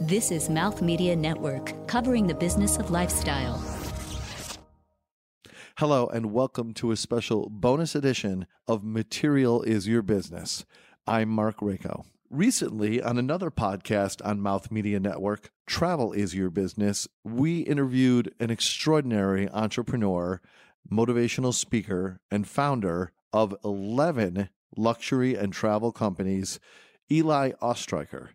This is Mouth Media Network, covering the business of lifestyle. Hello, and welcome to a special bonus edition of Material is Your Business. I'm Marc Raco. Recently, on another podcast on Mouth Media Network, Travel is Your Business, we interviewed an extraordinary entrepreneur, motivational speaker, and founder of 11 luxury and travel companies, Eli Ostreicher.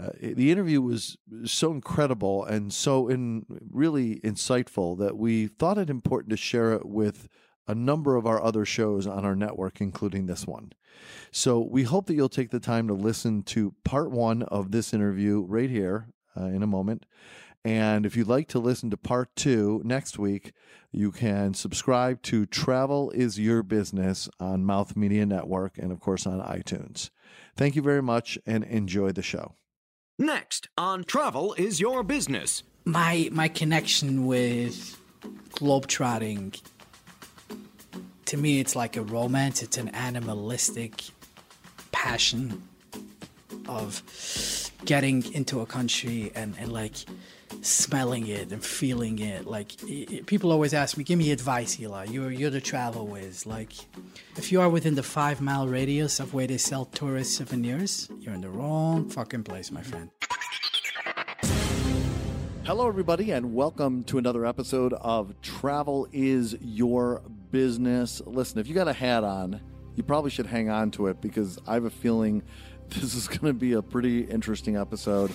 Uh, the interview was so incredible and so in really insightful that we thought it important to share it with a number of our other shows on our network, including this one. So we hope that you'll take the time to listen to part one of this interview right here uh, in a moment. And if you'd like to listen to part two next week, you can subscribe to Travel is Your Business on Mouth Media Network and, of course, on iTunes. Thank you very much and enjoy the show. Next on Travel is Your Business. My my connection with globetrotting to me it's like a romance, it's an animalistic passion of getting into a country and, and like smelling it and feeling it. Like i i- people always ask me, "Give me advice, Eli. You're you're the travel whiz. Like, if you are within the five mile radius of where they sell tourist souvenirs, you're in the wrong fucking place, my friend." Hello, everybody, and welcome to another episode of Travel is Your Business. Listen, if you got a hat on, you probably should hang on to it because I have a feeling this is going to be a pretty interesting episode.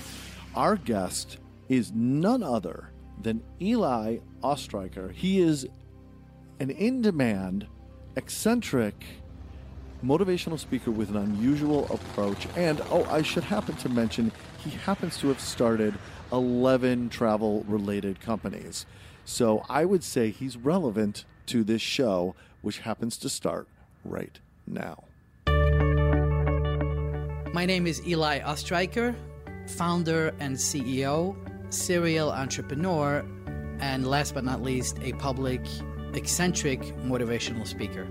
Our guest is none other than Eli Ostreicher. He is an in demand, eccentric, motivational speaker with an unusual approach. And oh, I should happen to mention, he happens to have started 11 travel related companies. So I would say he's relevant to this show, which happens to start right now. My name is Eli Ostreicher, founder and CEO, serial entrepreneur, and last but not least, a public, eccentric motivational speaker.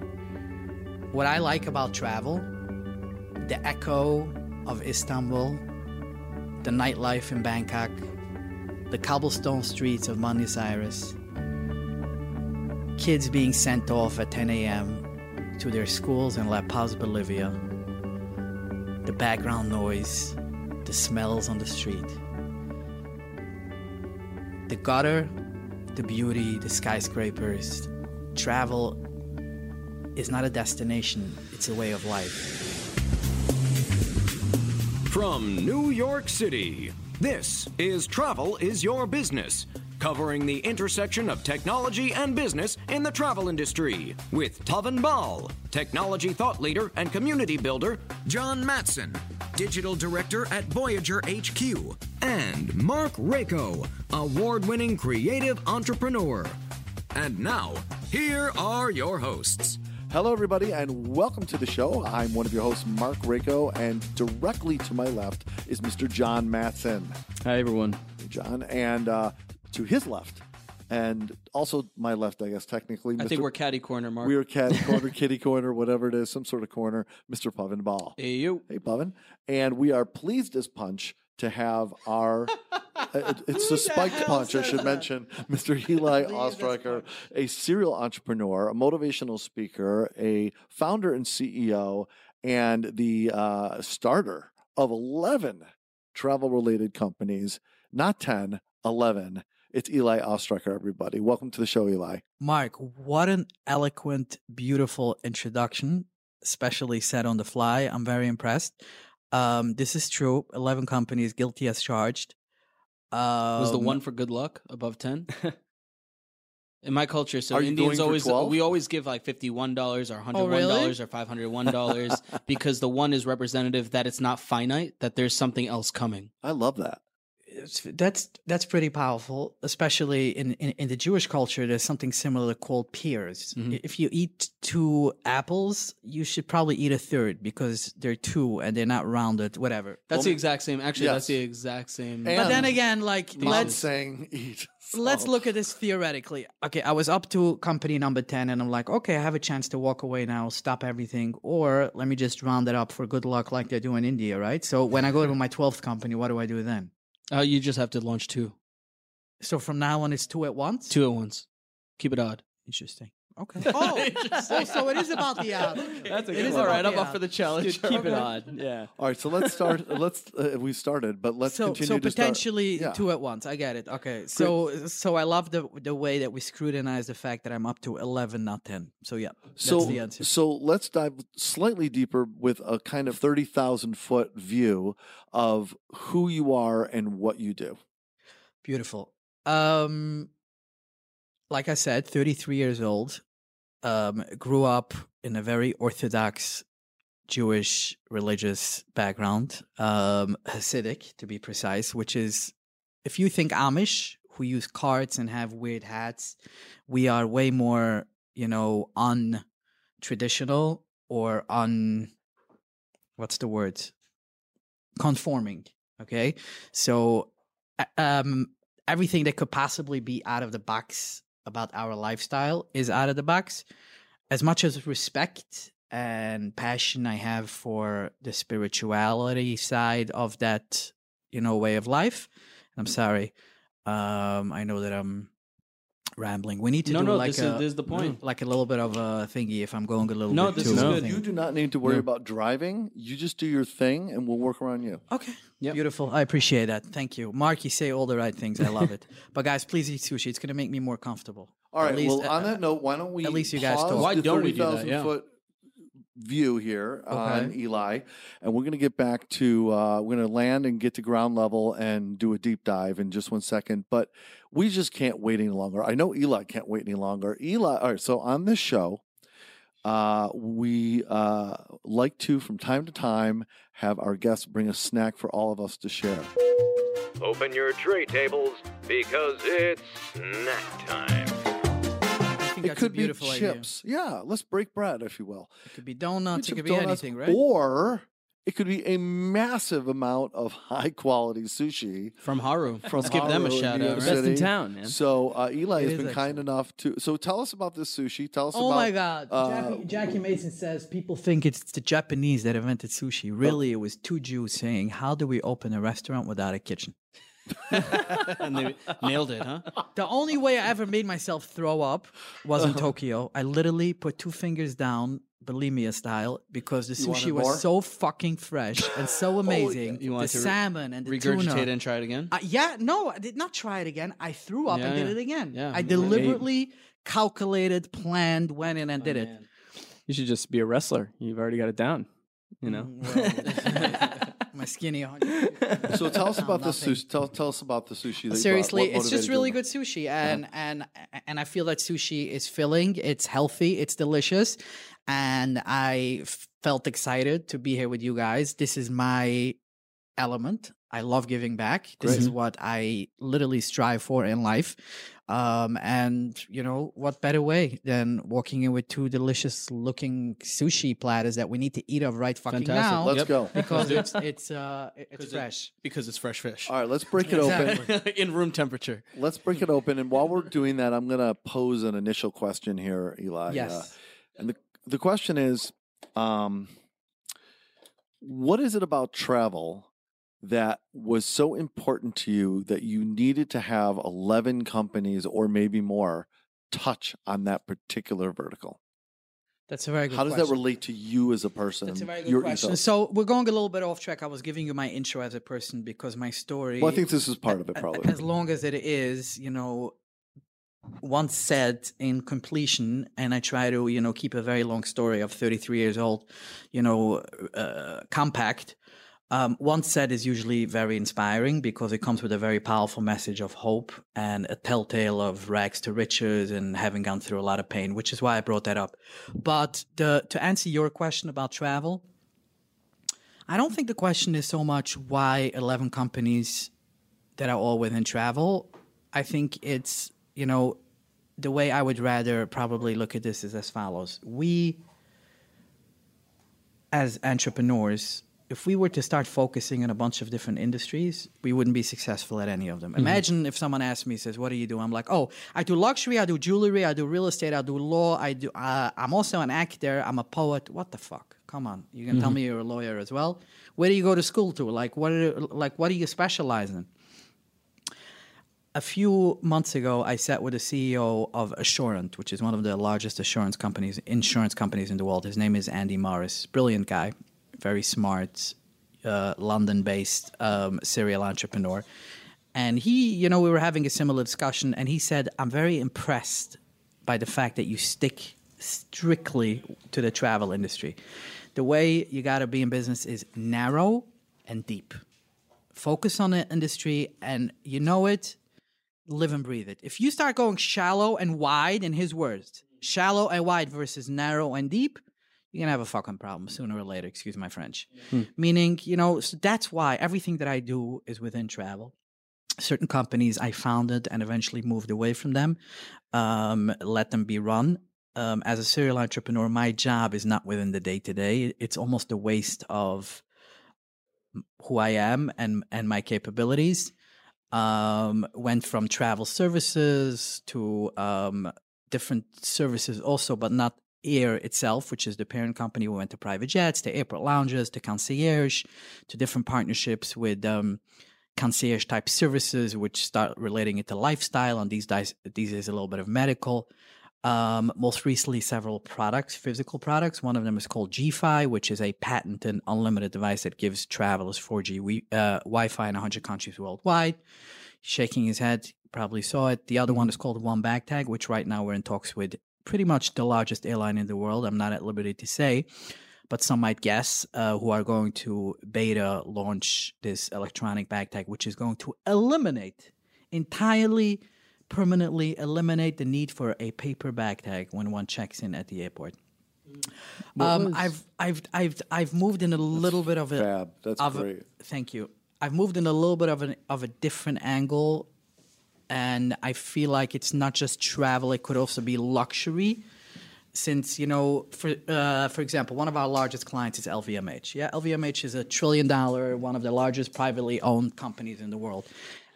What I like about travel, the echo of Istanbul, the nightlife in Bangkok, the cobblestone streets of Buenos Aires, kids being sent off at 10 a.m. to their schools in La Paz, Bolivia, the background noise, the smells on the street. The gutter, the beauty, the skyscrapers. Travel is not a destination, it's a way of life. From New York City, this is Travel is Your Business, covering the intersection of technology and business in the travel industry with Pavan Bahl, technology thought leader and community builder, John Matson, digital director at Voyager HQ, and Marc Raco, award winning creative entrepreneur. And now, here are your hosts. Hello, everybody, and welcome to the show. I'm one of your hosts, Marc Raco, and directly to my left is Mr. John Matson. Hi, everyone. John, and uh, to his left, and also my left, I guess technically. I think we're catty corner, Marc. we are cat corner, kitty corner, whatever it is, some sort of corner. Mr. Pavan Bahl. Hey, you. Hey, Pavan, and we are pleased as punch to have our. uh, it- it's a spiked punch, I should mention. Mr. Eli Ostreicher, a serial entrepreneur, a motivational speaker, a founder and CEO, and the uh, starter of 11 travel related companies, not 10, 11. It's Eli Ostreicher, everybody. Welcome to the show, Eli. Marc, what an eloquent, beautiful introduction, especially said on the fly. I'm very impressed. Um, this is true. 11 companies guilty as charged. Um, Was the one for good luck above 10? In my culture, so Are Indians always 12? we always give like fifty one dollars or hundred Oh, one really? dollars or five hundred one dollars because the one is representative that it's not finite, that there's something else coming. I love that. It's- that's that's pretty powerful, especially in, in, in the Jewish culture. There's something similar called peers. Mm-hmm. If you eat two apples, you should probably eat a third because they're two and they're not rounded. Whatever. That's the exact same. Actually, Yes. that's the exact same. And- but then again, like Mom let's saying eat. let's look at this theoretically. Okay, I was up to company number 10 and I'm like, okay, I have a chance to walk away now, stop everything, or let me just round it up for good luck like they do in India, right? So when I go to my 12th company, what do I do then? Uh, you just have to launch two, So from now on, it's two at once? two at once. Keep it odd. Interesting. Okay. Oh, oh, so it is about the odd. That's a good is one. All I'm the up for the challenge. Dude, keep it on. Yeah. All right, so let's start. let's uh, we started, but let's so continue. so to start- potentially Yeah. two at once. I get it. Okay. So so I love the the way that we scrutinize the fact that I'm up to 11, not 10. So yeah, that's So, the answer. so let's dive slightly deeper with a kind of 30,000 foot view of who you are and what you do. Beautiful. Um, like I said, 33 years old. Um, grew up in a very orthodox Jewish religious background, um, Hasidic to be precise, which is if you think Amish who use carts and have weird hats, we are way more, you know, untraditional or un what's the word? Conforming. Okay. So um everything that could possibly be out of the box about our lifestyle is out of the box. As much as respect and passion I have for the spirituality side of that, you know, way of life. I'm sorry. Um, I know that I'm rambling. We need to No, do no, like this a is- this is the point. like a little bit of a thingy. If I'm going a little No, bit this too is No. good. You do not need to worry Yeah. about driving. You just do your thing and we'll work around you. Okay. Yep. Beautiful. I appreciate that. Thank you. Marc, you say all the right things. I love it. but guys, please eat sushi. It's going to make me more comfortable. All At least- well, on uh, that note, why don't we at least you guys pause talk. Why don't we do that? Yeah. foot view here on Eli, and we're going to get back to uh, we're going to land and get to ground level and do a deep dive in just one second. But we just can't wait any longer. I know Eli can't wait any longer. Eli, all right. So on this show, uh, we uh, like to from time to time have our guests bring a snack for all of us to share. Open your tray tables because it's snack time. I think It that's could a be beautiful idea. chips. Yeah, let's break bread, if you will. It could be donuts. It could be be donuts, anything, right? Or it could be a massive amount of high quality sushi From Haru. from Let's give them a shout out. York right? Best in town, man. So uh, Eli It has is been kind excellent. enough to. So tell us about this sushi. Tell us Oh about. my God. uh, Jackie, Jackie Mason says people think it's the Japanese that invented sushi. Really, it was two Jews saying, How do we open a restaurant without a kitchen? and they nailed it, huh? The only way I ever made myself throw up was in Tokyo. I literally put two fingers down, bulimia style, because the You wanted sushi was more? so fucking fresh and so amazing. You the wanted to re- salmon and the Regurgitate tuna. and try it again. Uh, yeah, no, I did not try it again. I threw up Yeah, and did yeah. it again. Yeah, I deliberately calculated, planned, went in and did it. You should just be a wrestler. You've already got it down. You know. My skinny. On. so tell us about the sushi. Tell, tell us about the sushi. That you. Seriously, it's just really good sushi, uh-huh. and and and I feel that sushi is filling. It's healthy. It's delicious, and I felt excited to be here with you guys. This is my element. I love giving back. This is what I literally strive for in life. Um, and you know what better way than walking in with two delicious looking sushi platters that we need to eat of right fucking Fantastic. now Let's Yep. go. because it's it's uh it's 'Cause it- fresh. Because it's fresh fish. All right, let's break it open. In room temperature. Let's break it open. And while we're doing that, I'm going to pose an initial question here, Eli. Yes. Uh, and the, the question is um, what is it about travel that was so important to you that you needed to have 11 companies or maybe more touch on that particular vertical? That's a very good. Question. How does question. that relate to you as a person? That's a very good your question. ethos? So we're going a little bit off track. I was giving you my intro as a person because my story. well, I think this is part of it, probably. As long as it is, you know, once said in completion, and I try to, you know, keep a very long story of 33 years old, you know, uh, compact. Um, once said is usually very inspiring because it comes with a very powerful message of hope and a telltale of rags to riches and having gone through a lot of pain, which is why I brought that up. But the, to answer your question about travel, I don't think the question is so much why 11 companies that are all within travel. I think it's, you know, the way I would rather probably look at this is as follows. We, as entrepreneurs, if we were to start focusing on a bunch of different industries, we wouldn't be successful at any of them. Imagine if someone asked me, says, "What do you do?" I'm like, "Oh, I do luxury, I do jewelry, I do real estate, I do law, I do. Uh, I'm also an actor, I'm a poet. What the fuck? Come on, you can tell me you're a lawyer as well. Where do you go to school to? Like, what? Are, like, what do you specialize in?" a few months ago, I sat with the CEO of Assurant, which is one of the largest assurance companies, insurance companies in the world. His name is Andy Morris. Brilliant guy, very smart, uh, London-based um, serial entrepreneur. And he, you know, we were having a similar discussion, and he said, "I'm very impressed by the fact that you stick strictly to the travel industry. The way you got to be in business is narrow and deep. Focus on the industry, and you know it." live and breathe it. If you start going shallow and wide, in his words, shallow and wide versus narrow and deep, you're gonna have a fucking problem sooner or later. Excuse my French. Meaning, you know, so that's why everything that I do is within travel. Certain companies I founded and eventually moved away from them, um, let them be run. Um, as a serial entrepreneur, my job is not within the day to day. It's almost a waste of who I am and and my capabilities um, went from travel services to um, different services also, but not air itself, which is the parent company. We went to private jets, to airport lounges, to concierge, to different partnerships with um, concierge type services, which start relating it to lifestyle. And these days, these days a little bit of medical. Um, most recently, several products, physical products. One of them is called GeeFi, which is a patented unlimited device that gives travelers 4G wi- uh, Wi-Fi in 100 countries worldwide. Shaking his head, probably saw it. The other one is called One Bag Tag, which right now we're in talks with pretty much the largest airline in the world. I'm not at liberty to say, but some might guess uh, who are going to beta launch this electronic bag tag, which is going to eliminate entirely permanently eliminate the need for a paper bag tag when one checks in at the airport. Um, I've I've I've I've moved in a little bit of a fab. That's of a- great. thank you. I've moved in a little bit of an of a different angle, and I feel like it's not just travel; it could also be luxury. Since you know, for uh, for example, one of our largest clients is LVMH. Yeah, LVMH is a trillion dollar, one of the largest privately owned companies in the world.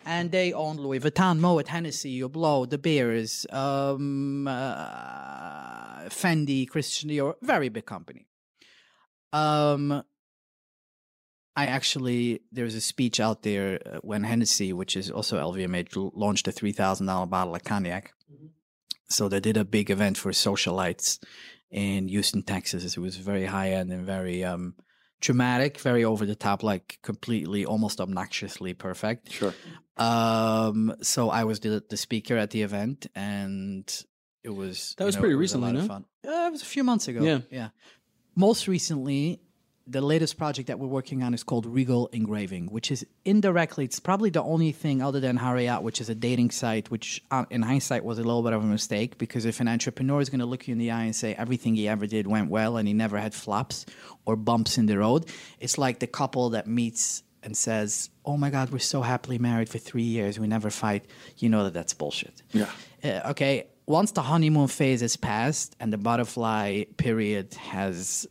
And they own Louis Vuitton, Moet, Hennessy, Hublot, De Beers, um, uh, Fendi, Christian Dior, very big company. Um, I actually there's a speech out there uh, when Hennessy, which is also LVMH, launched a three thousand dollar bottle of cognac. So they did a big event for socialites in Houston, Texas. It was very high end and very um, dramatic, very over the top, like completely, almost obnoxiously perfect. Sure. Um, so I was the, the speaker at the event, and it was That you was know, pretty was recently, no? fun. Uh, it was a few months ago. Yeah. yeah. Most recently, the latest project that we're working on is called Regal Engraving, which is indirectly, it's probably the only thing other than Harriet, which is a dating site, which uh, in hindsight was a little bit of a mistake because if an entrepreneur is going to look you in the eye and say everything he ever did went well and he never had flops or bumps in the road, it's like the couple that meets and says, "Oh my God, we're so happily married for three years, we never fight." You know that that's bullshit. Yeah. Uh, okay. Once the honeymoon phase is passed and the butterfly period has,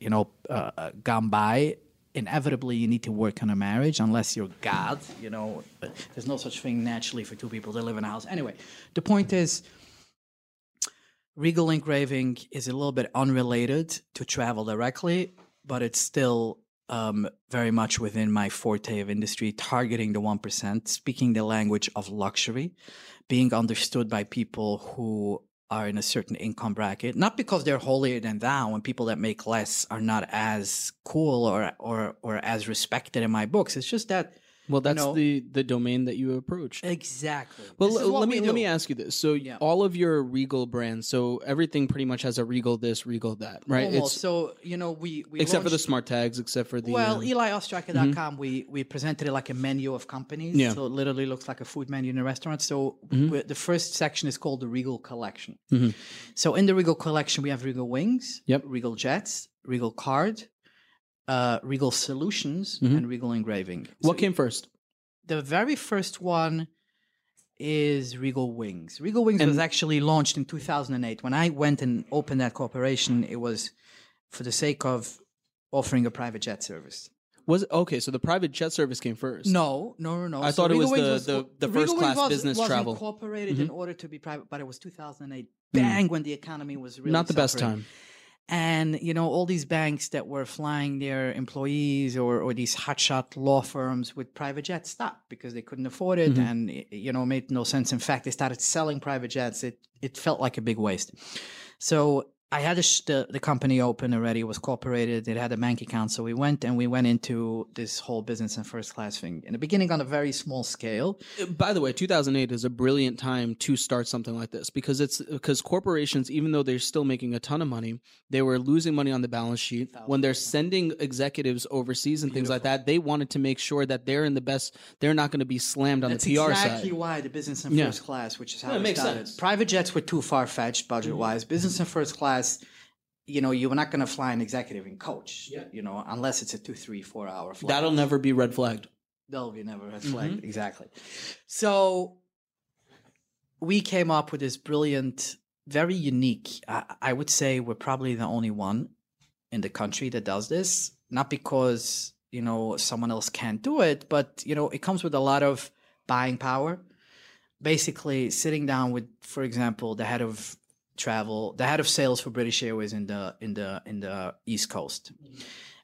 you know, uh, uh, gone by, inevitably you need to work on a marriage unless you're God. You know, there's no such thing naturally for two people to live in a house. Anyway, the point is. Regal engraving is a little bit unrelated to travel directly, but it's still um, very much within my forte of industry, targeting the 1%, speaking the language of luxury, being understood by people who are in a certain income bracket, not because they're holier than thou and people that make less are not as cool or, or, or as respected in my books. It's just that. Well, that's the the domain that you approached. Exactly. Well, l- let me let me ask you this. So, Yeah. all of your Regal brands, so everything pretty much has a Regal this, Regal that, right? Almost. so, you know, we, we except for the smart tags, except for the Well, um, EliOstreicher.com, we, we presented it like a menu of companies. Yeah. So it literally looks like a food menu in a restaurant. So Mm-hmm. the first section is called the Regal Collection. So in the Regal Collection, we have Regal Wings, Yep. Regal Jets, Regal Card, uh, Regal Solutions, and Regal Engraving. Mm-hmm. what came first? the very first one is Regal Wings. Regal Wings was actually launched in 2008. When I went and opened that corporation, it was for the sake of offering a private jet service. Was it okay? So the private jet service came first. No, no, no, no. I thought it was the- the- the Regal first Wings class was- business was travel. incorporated in order to be private, but it was 2008. Bang, when the economy was really not the best time. And you know all these banks that were flying their employees or, or these hotshot law firms with private jets stopped because they couldn't afford it. Mm-hmm. And it, you know made no sense. In fact they started selling private jets. It it felt like a big waste. So I had a sh- the, the company open already. It was corporated. It had a bank account. So we went and we went into this whole business and first class thing. In the beginning, on a very small scale. Uh, By the way, 2008 is a brilliant time to start something like this because it's because corporations, even though they're still making a ton of money, they were losing money on the balance sheet. When they're sending executives overseas and things like that, they wanted to make sure that they're in the best. They're not going to be slammed on That's the PR exactly side. why the business and Yeah. first class, which is how Yeah, it it makes started. sense. Private jets were too far fetched budget wise. Business and first class, you know, you're not going to fly an executive and coach. You know, unless it's a two, three, four hour flight. That'll never be red flagged. That'll be never Mm-hmm. red flagged. Exactly. So we came up with this brilliant, very unique. I, I would say we're probably the only one in the country that does this. Not because you know someone else can't do it, but you know it comes with a lot of buying power. Basically, sitting down with, for example, the head of travel, the head of sales for British Airways in the in the in the East Coast, mm-hmm.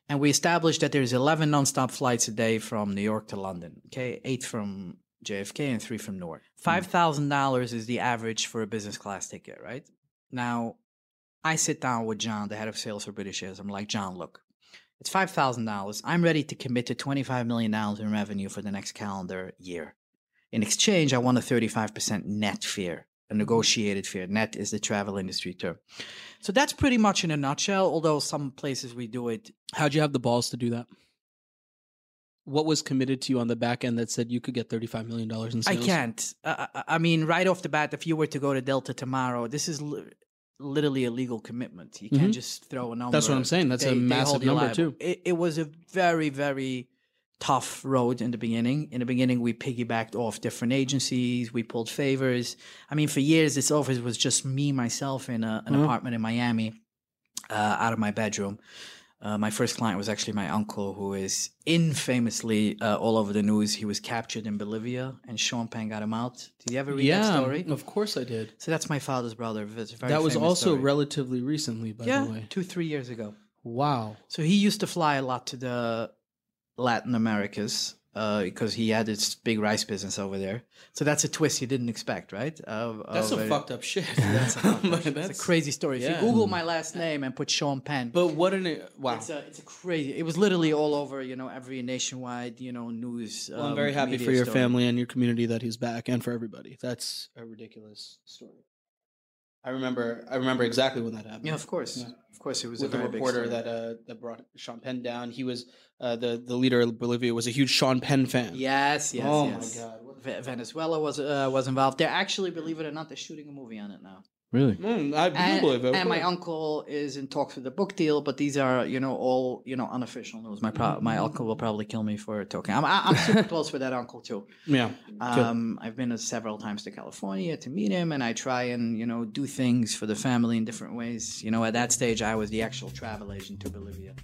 and we established that there's 11 nonstop flights a day from New York to London. Okay, eight from JFK and three from Newark. Mm-hmm. Five thousand dollars is the average for a business class ticket, right? Now, I sit down with John, the head of sales for British Airways. I'm like, John, look, it's five thousand dollars. I'm ready to commit to 25 million dollars in revenue for the next calendar year. In exchange, I want a 35% net fare, a negotiated fare. Net is the travel industry term. So that's pretty much in a nutshell. Although some places we do it How'd you have the balls to do that? What was committed to you on the back end that said you could get $35 million in sales? I can't. Uh, I- I mean, right off the bat, if you were to go to Delta tomorrow, this is li- literally a legal commitment. You can't just throw a number. Mm-hmm. That's what I'm saying. That's a massive number, liable. too. It, it was a very, very tough road in the beginning. In the beginning, we piggybacked off different agencies. We pulled favors. I mean, for years, this office was just me, myself, in a, an Mm-hmm. apartment in Miami, uh, out of my bedroom. Uh, my first client was actually my uncle, who is infamously uh, all over the news. He was captured in Bolivia, and Sean Penn got him out. Did you ever read yeah, that story? of course I did. So that's my father's brother. It's a very That was also story. relatively recently, by yeah, the way. two three years ago. Wow. So he used to fly a lot to the Latin Americas uh, because he had this big rice business over there. So that's a twist you didn't expect, right? Of, That's some a- fucked up shit. That's a, fucked up shit. That's- a crazy story. If you Google my last name and put Sean Penn, But what an wow. it's a it's a crazy. It was literally all over, you know, every nationwide, you know, news. Well, I'm um, very happy for your story. family and your community that he's back, and for everybody. That's a ridiculous story. I remember. I remember exactly when that happened. Yeah, of course, of course, it was with a the reporter that uh, that brought Sean Penn down. He was uh, the the leader of Bolivia was a huge Sean Penn fan. Yes, yes, yes. Oh yes. my God. Ve- Venezuela was uh, was involved. They're actually, believe it or not, they're shooting a movie on it now. Really? Mm, I do And, believe it. and my uncle is in talks with a book deal, but these are, you know, all you know, unofficial news. My pro- my uncle will probably kill me for talking. I'm I- I'm super close with that uncle too. yeah. Um, I've been uh, several times to California to meet him, and I try and you know do things for the family in different ways. You know, at that stage, I was the actual travel agent to Bolivia.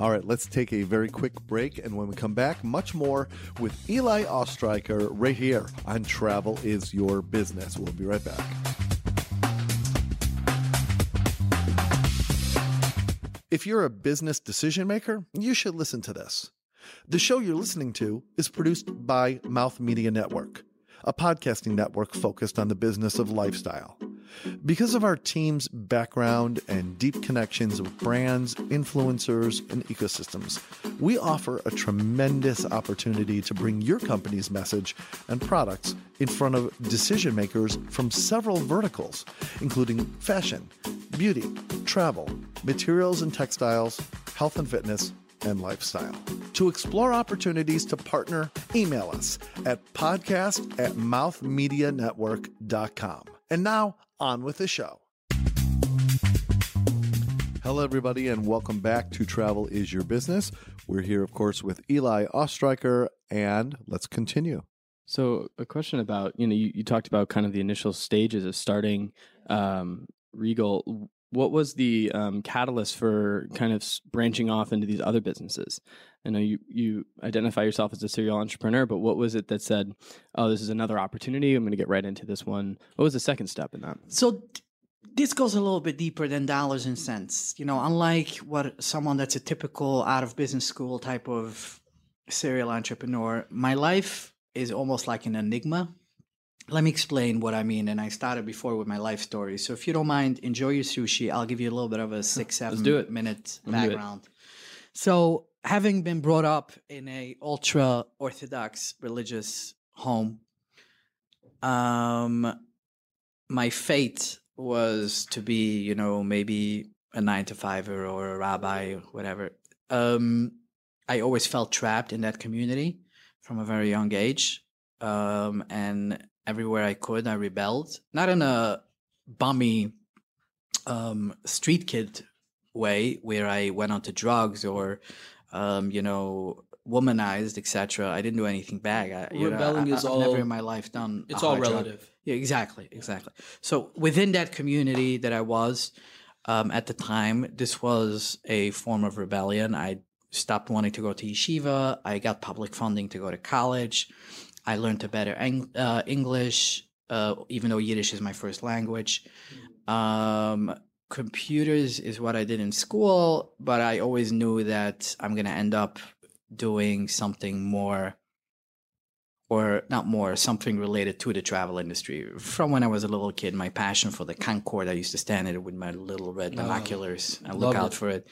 All right, let's take a very quick break. And when we come back, much more with Eli Ostreicher right here on Travel is Your Business. We'll be right back. If you're a business decision maker, you should listen to this. The show you're listening to is produced by Mouth Media Network, a podcasting network focused on the business of lifestyle. Because of our team's background and deep connections with brands, influencers, and ecosystems, we offer a tremendous opportunity to bring your company's message and products in front of decision makers from several verticals, including fashion, beauty, travel, materials and textiles, health and fitness, and lifestyle. To explore opportunities to partner, email us at podcast at mouthmedianetwork.com. And now, on with the show. Hello, everybody, and welcome back to Travel is Your Business. We're here, of course, with Eli Ostreicher, and let's continue. So, a question about you know you, you talked about kind of the initial stages of starting um, Regal. What was the um, catalyst for kind of branching off into these other businesses? I know you you identify yourself as a serial entrepreneur, but what was it that said, "Oh, this is another opportunity. I'm going to get right into this one." What was the second step in that? So this goes a little bit deeper than dollars and cents. You know, unlike what someone that's a typical out of business school type of serial entrepreneur, my life is almost like an enigma. Let me explain what I mean. And I started before with my life story. So if you don't mind, enjoy your sushi. I'll give you a little bit of a six, seven minute Let's do it. background. So having been brought up in a ultra orthodox religious home, um, my fate was to be, you know, maybe a nine to fiver or a rabbi or whatever. Um, I always felt trapped in that community from a very young age. Um, and everywhere I could, I rebelled. Not in a bummy um, street kid way where I went onto drugs or, um, you know, womanized, etc. I didn't do anything bad. I, you know, Rebelling I, is I've all- never in my life done. It's all relative. Yeah, exactly, exactly. So within that community that I was um, at the time, this was a form of rebellion. I stopped wanting to go to yeshiva. I got public funding to go to college. I learned to better Eng- uh, English, uh, even though Yiddish is my first language. Um, computers is what I did in school, but I always knew that I'm going to end up doing something more or not more, something related to the travel industry. From when I was a little kid, my passion for the Concorde, I used to stand in it with my little red binoculars and look out it. for it.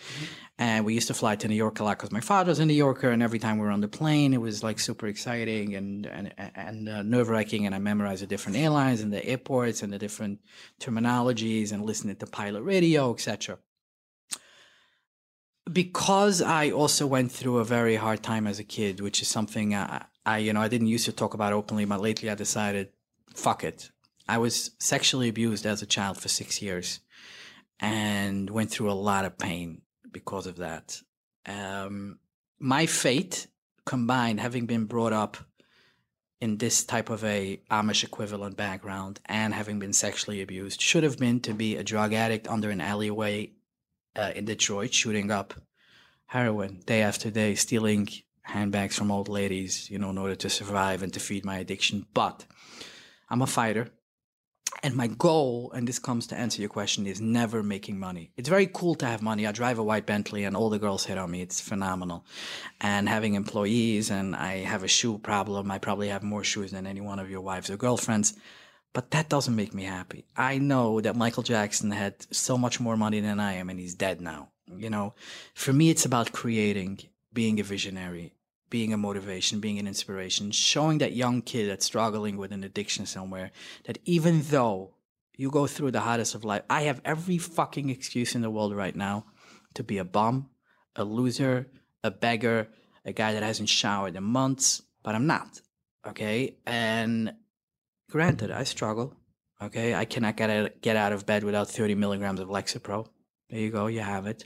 And we used to fly to New York a lot because my father was a New Yorker, and every time we were on the plane, it was like super exciting and and and uh, nerve wracking. And I memorized the different airlines and the airports and the different terminologies and listening to pilot radio, etc because I also went through a very hard time as a kid, which is something I, I, you know, I didn't used to talk about openly, but lately I decided, fuck it. I was sexually abused as a child for six years and went through a lot of pain because of that. Um, my fate combined, having been brought up in this type of a Amish equivalent background and having been sexually abused, should have been to be a drug addict under an alleyway uh, in Detroit shooting up heroin day after day, stealing handbags from old ladies, you know, in order to survive and to feed my addiction. But I'm a fighter. And my goal, and this comes to answer your question, is never making money. It's very cool to have money. I drive a white Bentley and all the girls hit on me. It's phenomenal. And having employees, and I have a shoe problem. I probably have more shoes than any one of your wives or girlfriends but that doesn't make me happy. I know that Michael Jackson had so much more money than I am and he's dead now. You know, for me, it's about creating, being a visionary, being a motivation, being an inspiration, showing that young kid that's struggling with an addiction somewhere that even though you go through the hardest of life, I have every fucking excuse in the world right now to be a bum, a loser, a beggar, a guy that hasn't showered in months, but I'm not. Okay. And granted, I struggle. Okay, I cannot get out, get out of bed without 30 milligrams of Lexapro. There you go, you have it.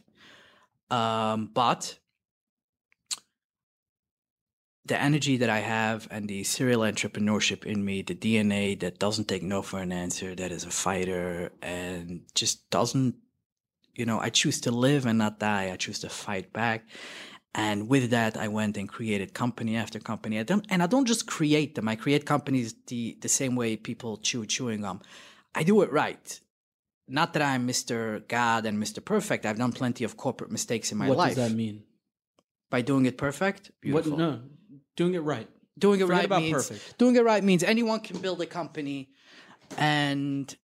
Um, but the energy that I have and the serial entrepreneurship in me, the DNA that doesn't take no for an answer, that is a fighter and just doesn't, you know, I choose to live and not die. I choose to fight back. And with that, I went and created company after company. I don't, and I don't just create them. I create companies the, the same way people chew chewing gum. I do it right. Not that I'm Mr. God and Mr. Perfect. I've done plenty of corporate mistakes in my what life. What does that mean? By doing it perfect, What? beautiful. No, doing it right. Doing it Forget right about means perfect. doing it right means anyone can build a company and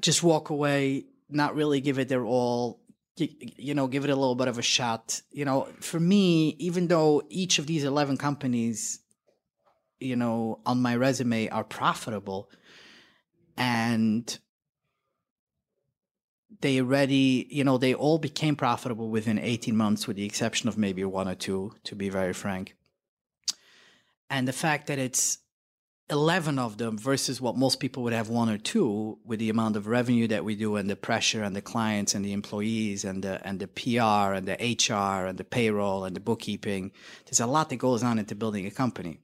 just walk away, not really give it their all, you know, give it a little bit of a shot. You know, for me, even though each of these 11 companies, you know, on my resume are profitable and they already, you know, they all became profitable within 18 months, with the exception of maybe one or two, to be very frank. And the fact that it's 11 of them versus what most people would have one or two with the amount of revenue that we do and the pressure and the clients and the employees and the and the PR and the HR and the payroll and the bookkeeping there's a lot that goes on into building a company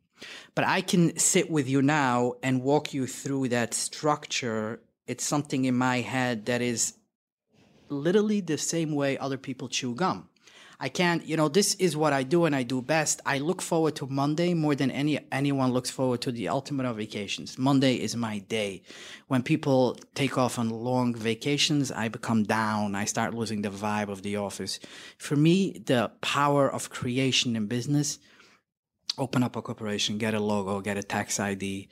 but I can sit with you now and walk you through that structure it's something in my head that is literally the same way other people chew gum I can't, you know, this is what I do and I do best. I look forward to Monday more than any anyone looks forward to the ultimate of vacations. Monday is my day. When people take off on long vacations, I become down. I start losing the vibe of the office. For me, the power of creation in business, open up a corporation, get a logo, get a tax ID,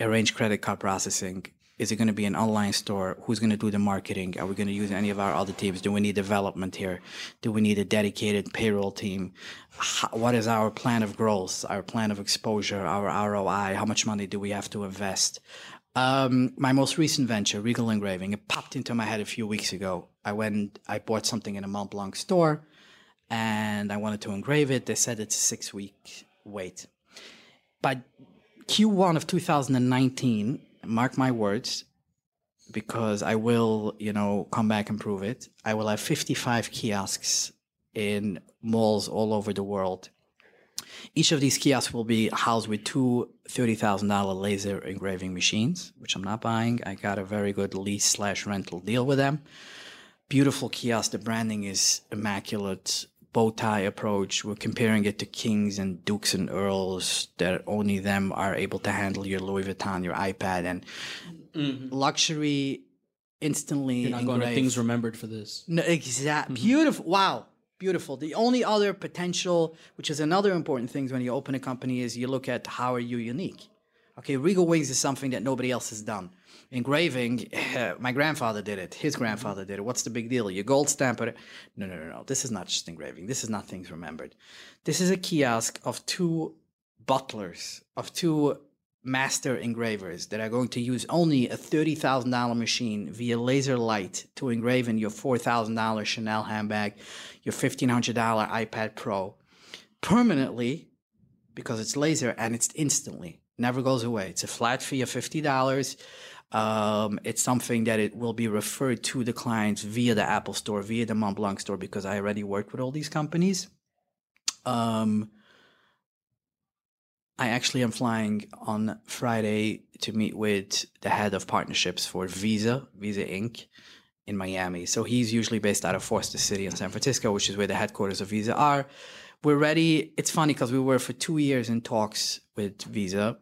arrange credit card processing, is it going to be an online store? Who's going to do the marketing? Are we going to use any of our other teams? Do we need development here? Do we need a dedicated payroll team? How, what is our plan of growth? Our plan of exposure? Our ROI? How much money do we have to invest? Um, my most recent venture, Regal Engraving, it popped into my head a few weeks ago. I went, I bought something in a Mont Blanc store and I wanted to engrave it. They said it's a six week wait. By Q1 of 2019, mark my words, because I will, you know, come back and prove it. I will have 55 kiosks in malls all over the world. Each of these kiosks will be housed with two $30,000 laser engraving machines, which I'm not buying. I got a very good lease slash rental deal with them. Beautiful kiosk. The branding is immaculate bow tie approach. We're comparing it to kings and dukes and earls that only them are able to handle your Louis Vuitton, your iPad, and Mm-hmm. luxury instantly. You're not going to things remembered for this. No, exact. Beautiful. Wow. Beautiful. The only other potential, which is another important thing when you open a company, is you look at how are you unique. Okay, Regal Wings is something that nobody else has done. Engraving, eh, my grandfather did it. His grandfather did it. What's the big deal? You gold stamp it. No, no, no, no. This is not just engraving. This is not things remembered. This is a kiosk of two butlers, of two master engravers that are going to use only a $30,000 machine via laser light to engrave in your $4,000 Chanel handbag, your $1,500 iPad Pro permanently because it's laser and it's instantly never goes away. It's a flat fee of fifty dollars. Um, it's something that it will be referred to the clients via the Apple Store, via the Mont Blanc Store, because I already worked with all these companies. Um, I actually am flying on Friday to meet with the head of partnerships for Visa, Visa Inc. in Miami. So he's usually based out of Foster City in San Francisco, which is where the headquarters of Visa are. We're ready. It's funny because we were for two years in talks with Visa,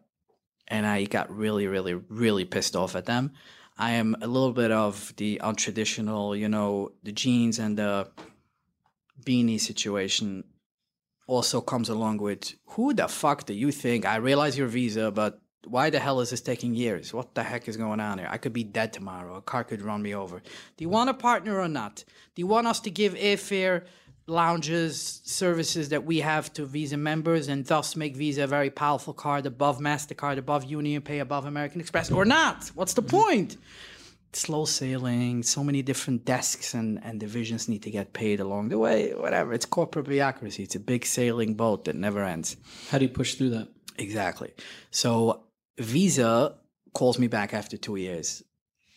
and I got really, really, really pissed off at them. I am a little bit of the untraditional, you know, the jeans and the beanie situation also comes along with who the fuck do you think? I realize your visa, but why the hell is this taking years? What the heck is going on here? I could be dead tomorrow. A car could run me over. Do you want a partner or not? Do you want us to give airfare, lounges, services that we have to Visa members and thus make Visa a very powerful card above MasterCard, above Union Pay, above American Express or not? What's the point? slow sailing, so many different desks and, and divisions need to get paid along the way, whatever. It's corporate bureaucracy. It's a big sailing boat that never ends. How do you push through that? Exactly. So Visa calls me back after two years.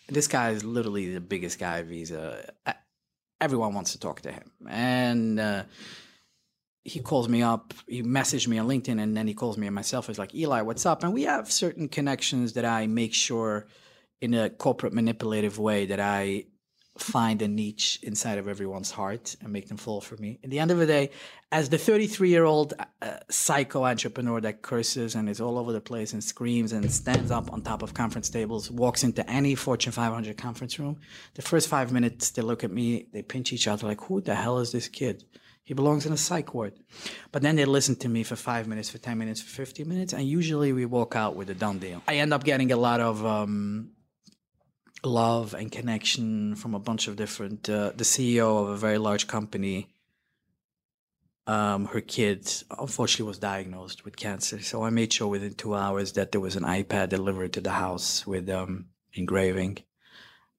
This guy is literally the biggest guy Visa. Everyone wants to talk to him. And uh, he calls me up, he messaged me on LinkedIn, and then he calls me and myself. He's like, Eli, what's up? And we have certain connections that I make sure in a corporate manipulative way that I find a niche inside of everyone's heart and make them fall for me. At the end of the day, as the 33 year old uh, psycho entrepreneur that curses and is all over the place and screams and stands up on top of conference tables, walks into any Fortune 500 conference room, the first five minutes they look at me, they pinch each other like, who the hell is this kid? He belongs in a psych ward. But then they listen to me for five minutes, for 10 minutes, for 50 minutes, and usually we walk out with a done deal. I end up getting a lot of um, love and connection from a bunch of different uh, the ceo of a very large company um, her kid unfortunately was diagnosed with cancer. So i made sure within two hours that there was an ipad delivered to the house with um, engraving.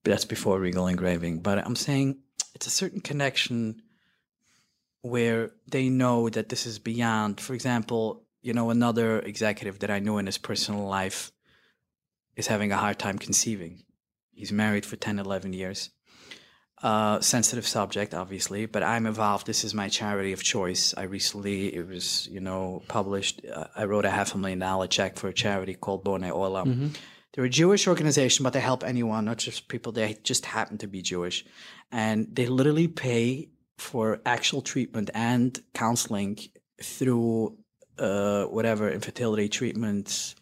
But that's before regal engraving. But i'm saying it's a certain connection where they know that this is beyond for example you know, another executive that I knew in his personal life is having a hard time conceiving. He's married for 10, 11 years. Uh, sensitive subject, obviously, but I'm involved. This is my charity of choice. I recently, it was, you know, published. Uh, I wrote a half a million dollar check for a charity called Bonei Olam. They're a Jewish organization, but they help anyone, not just people. They just happen to be Jewish, and they literally pay for actual treatment and counseling through uh, whatever infertility treatments.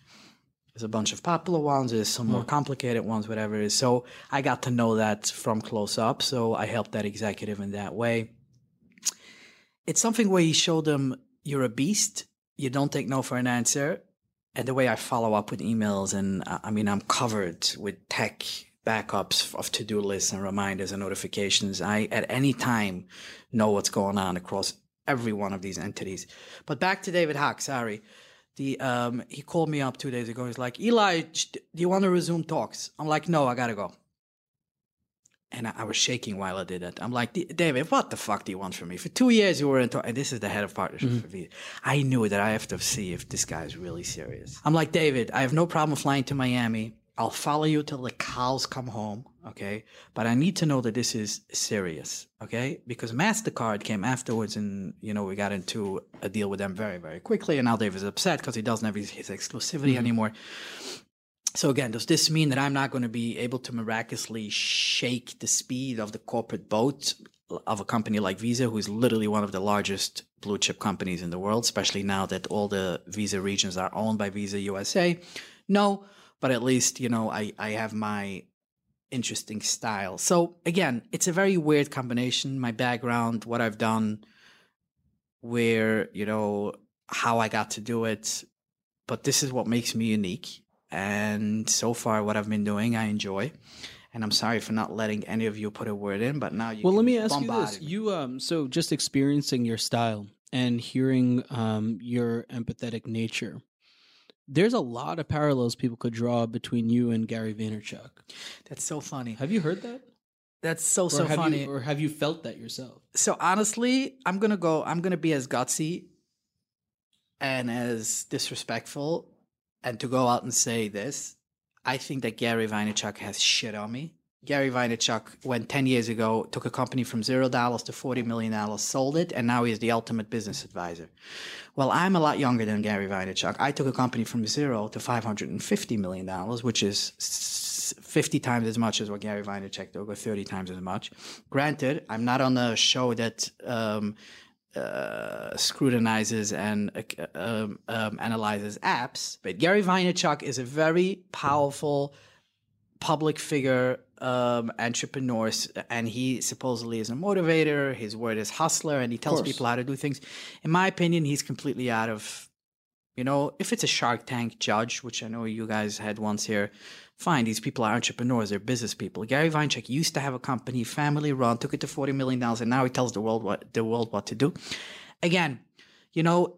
There's a bunch of popular ones. There's some more complicated ones, whatever it is. So I got to know that from close up. So I helped that executive in that way. It's something where you show them you're a beast. You don't take no for an answer. And the way I follow up with emails, and uh, I mean, I'm covered with tech backups of to-do lists and reminders and notifications. I at any time know what's going on across every one of these entities. But back to David Hack, sorry. The um he called me up two days ago. He's like, Eli, do you want to resume talks? I'm like, no, I gotta go. And I, I was shaking while I did that. I'm like, David, what the fuck do you want from me? For two years you were in talk, and this is the head of partnership for Visa. I knew that I have to see if this guy is really serious. I'm like, David, I have no problem flying to Miami. I'll follow you till the cows come home, okay? But I need to know that this is serious, okay? Because MasterCard came afterwards and, you know, we got into a deal with them very, very quickly. And now Dave is upset because he doesn't have his, his exclusivity mm-hmm. anymore. So again, does this mean that I'm not going to be able to miraculously shake the speed of the corporate boat of a company like Visa, who is literally one of the largest blue chip companies in the world, especially now that all the Visa regions are owned by Visa USA? No, but at least, you know, I, I have my interesting style. So again, it's a very weird combination. My background, what I've done, where, you know, how I got to do it. But this is what makes me unique. And so far, what I've been doing, I enjoy. And I'm sorry for not letting any of you put a word in, but now you. well, let me ask you this: me. you um, so just experiencing your style and hearing um your empathetic nature. There's a lot of parallels people could draw between you and Gary Vaynerchuk. That's so funny. Have you heard that? That's so Or so funny. You, or have you felt that yourself? so honestly, I'm gonna go. I'm gonna be as gutsy and as disrespectful, and to go out and say this. I think that Gary Vaynerchuk has shit on me. Gary Vaynerchuk went 10 years ago, took a company from zero dollars to 40 million dollars, sold it, and now he's the ultimate business advisor. Well, I'm a lot younger than Gary Vaynerchuk. I took a company from zero to 550 million dollars, which is 50 times as much as what Gary Vaynerchuk took, or 30 times as much. Granted, I'm not on a show that um, uh, scrutinizes and uh, um, um, analyzes apps, but Gary Vaynerchuk is a very powerful public figure um, entrepreneur, and he supposedly is a motivator. His word is hustler, and he tells people how to do things. In my opinion, he's completely out of. You know, if it's a Shark Tank judge, which I know you guys had once here, fine. These people are entrepreneurs; they're business people. Gary Vaynerchuk used to have a company, family run, took it to forty million dollars, and now he tells the world what the world what to do. Again, you know,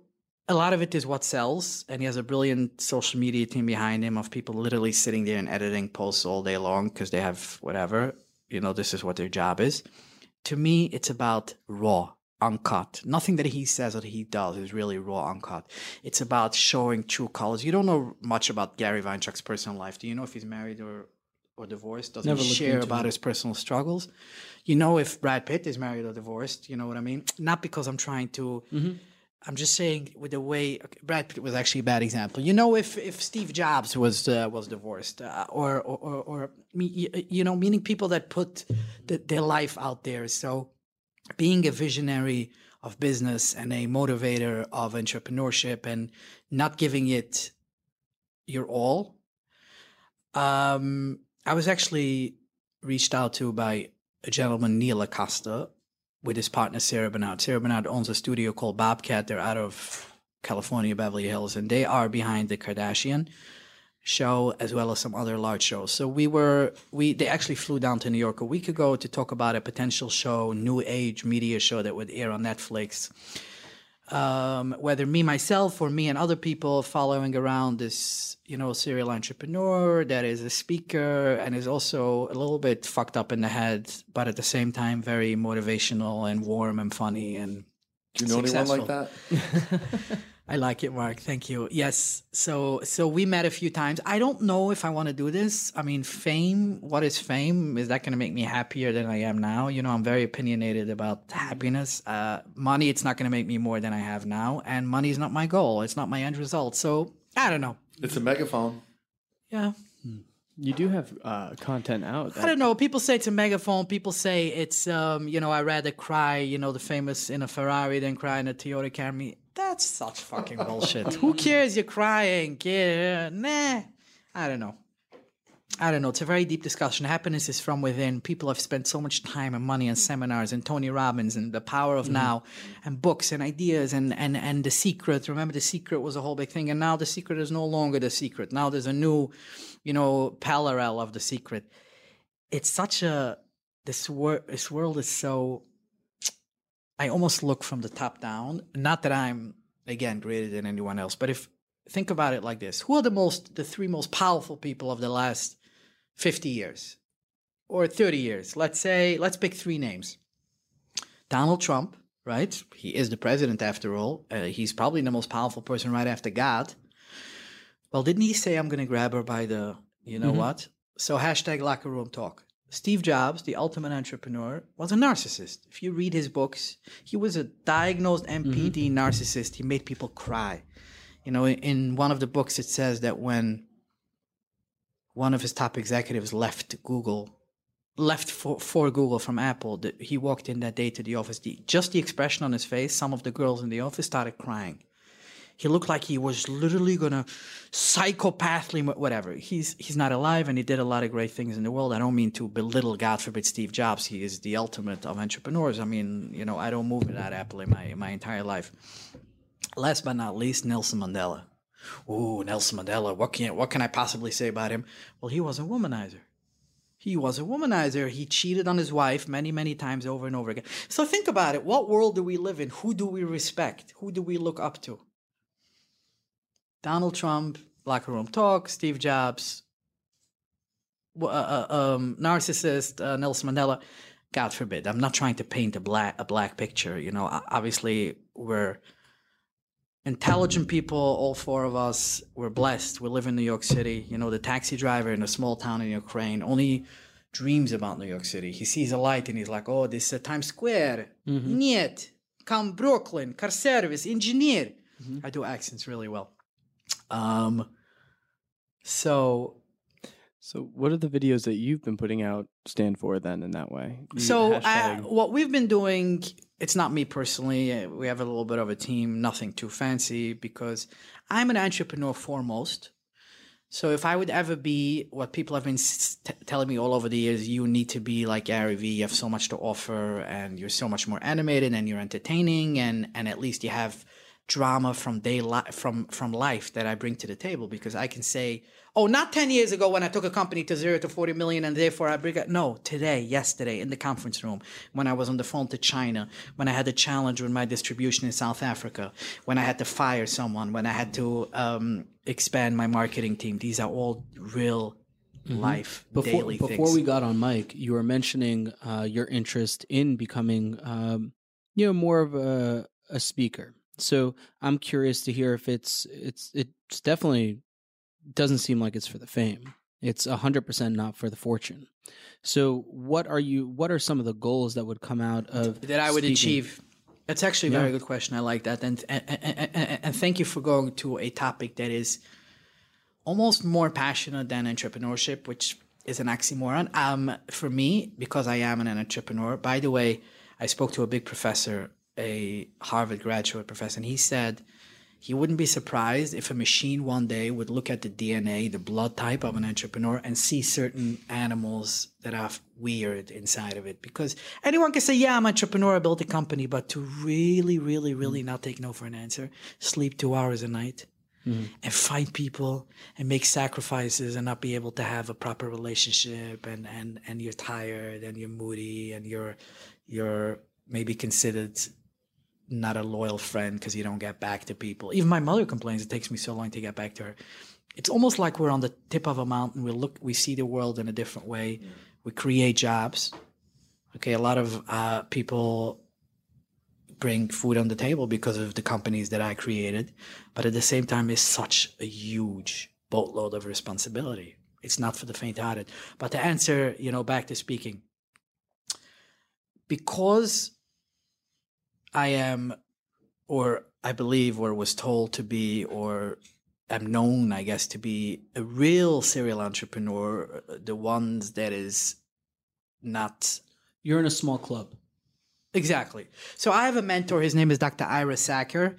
a lot of it is what sells, and he has a brilliant social media team behind him of people literally sitting there and editing posts all day long because they have whatever. You know, this is what their job is. To me, it's about raw, uncut. Nothing that he says or he does is really raw, uncut. It's about showing true colors. You don't know much about Gary Vaynerchuk's personal life. Do you know if he's married or or divorced? Does Never share about it. his personal struggles? You know if Brad Pitt is married or divorced. You know what I mean? Not because I'm trying to. Mm-hmm. I'm just saying with the way okay, Brad Pitt was actually a bad example. You know, if if Steve Jobs was uh, was divorced, uh, or, or or or you know, meaning people that put the, their life out there. So, being a visionary of business and a motivator of entrepreneurship and not giving it your all. Um, I was actually reached out to by a gentleman, Neil Acosta, with his partner Sarah Bernard. Sarah Bernard owns a studio called Bobcat. They're out of California, Beverly Hills, and they are behind the Kardashian show as well as some other large shows. So we were we they actually flew down to New York a week ago to talk about a potential show, new age media show that would air on Netflix. Um, whether me myself or me and other people following around this, you know, serial entrepreneur that is a speaker and is also a little bit fucked up in the head, but at the same time very motivational and warm and funny and Do you know anyone like that? I like it, Marc. Thank you. Yes. So so we met a few times. I don't know if I want to do this. I mean, fame, what is fame? Is that going to make me happier than I am now? You know, I'm very opinionated about happiness. Uh, money, it's not going to make me more than I have now, and money is not my goal. It's not my end result. So, I don't know. It's a megaphone. Yeah. You do have uh, content out. I don't know. People say it's a megaphone. People say it's, um, you know, I rather cry, you know, the famous in a Ferrari than cry in a Toyota Camry. That's such fucking bullshit. Who cares? You're crying. Yeah, nah. I don't know. I don't know. It's a very deep discussion. Happiness is from within. People have spent so much time and money on seminars and Tony Robbins and the power of mm-hmm. now and books and ideas and, and, and the secret. Remember, the secret was a whole big thing. And now the secret is no longer the secret. Now there's a new, you know, parallel of the secret. It's such a, this, wor- this world is so, I almost look from the top down. Not that I'm, again, greater than anyone else, but if, think about it like this. Who are the most the three most powerful people of the last 50 years? Or 30 years? Let's say let's pick three names. Donald trump right? He is the president after all. Uh, he's probably the most powerful person right after god. Well didn't he say i'm going to grab her by the you know what? So hashtag locker room talk steve jobs the ultimate entrepreneur was a narcissist if you read his books he was a diagnosed NPD mm-hmm. narcissist he made people cry you know, in one of the books, it says that when one of his top executives left Google, left for, for Google from Apple, that he walked in that day to the office. The, just the expression on his face, some of the girls in the office started crying. He looked like he was literally gonna psychopathly whatever. He's he's not alive, and he did a lot of great things in the world. I don't mean to belittle, God forbid, Steve Jobs. He is the ultimate of entrepreneurs. I mean, you know, I don't move without Apple in my my entire life last but not least, Nelson Mandela. Ooh, Nelson Mandela. What can what can I possibly say about him? Well, he was a womanizer. He was a womanizer. He cheated on his wife many, many times over and over again. So think about it. What world do we live in? Who do we respect? Who do we look up to? Donald Trump, locker room talk, Steve Jobs, uh, uh, um, narcissist uh, Nelson Mandela. God forbid. I'm not trying to paint a black a black picture. You know, obviously we're intelligent people. All four of us. We're blessed. We live in New York City. You know, the taxi driver in a small town in Ukraine only dreams about New York City. He sees a light and he's like, "Oh, this is Times Square." Mm-hmm. Niet, come Brooklyn, car service, engineer. Mm-hmm. I do accents really well. Um, so So, what are the videos that you've been putting out stand for then in that way? So hashtag- what we've been doing, it's not me personally. uh, We have a little bit of a team, nothing too fancy, because I'm an entrepreneur foremost. So if I would ever be what people have been t- telling me all over the years, you need to be like Gary Vee. You have so much to offer, and you're so much more animated, and you're entertaining, and and at least you have drama from day li- from from life that I bring to the table because I can say, oh, not ten years ago when I took a company to zero to forty million and therefore I bring it. No, today, yesterday in the conference room when I was on the phone to China, when I had a challenge with my distribution in South Africa, when I had to fire someone, when I had to um, expand my marketing team. These are all real life Before, before things. we got on mic, you were mentioning uh, your interest in becoming, um, you know, more of a, a speaker. So I'm curious to hear if it's it's it's definitely doesn't seem like it's for the fame. It's a hundred percent not for the fortune. So what are you? What are some of the goals that would come out of that I would speaking? achieve? That's actually a very good question. I like that, and and, and and and thank you for going to a topic that is almost more passionate than entrepreneurship, which is an oxymoron. Um, for me, because I am an entrepreneur. By the way, I spoke to a big professor, a Harvard graduate professor, and he said he wouldn't be surprised if a machine one day would look at the DNA, the blood type of an entrepreneur, and see certain animals that are weird inside of it. Because anyone can say, Yeah, I'm an entrepreneur, I built a company, but to really, really, really mm. not take no for an answer, sleep two hours a night. Mm-hmm. And fight people and make sacrifices and not be able to have a proper relationship and, and, and you're tired and you're moody and you're you're maybe considered not a loyal friend because you don't get back to people. Even my mother complains it takes me so long to get back to her. It's almost like we're on the tip of a mountain. We look, we see the world in a different way. We create jobs. Okay, a lot of uh, people bring food on the table because of the companies that I created. But at the same time, it's such a huge boatload of responsibility. It's not for the faint-hearted. But to answer, you know, back to speaking, because I am, or I believe, or was told to be, or am known, I guess, to be a real serial entrepreneur, uh, the ones that is not You're in a small club. Exactly. So I have a mentor. His name is Dr. Ira Sacker.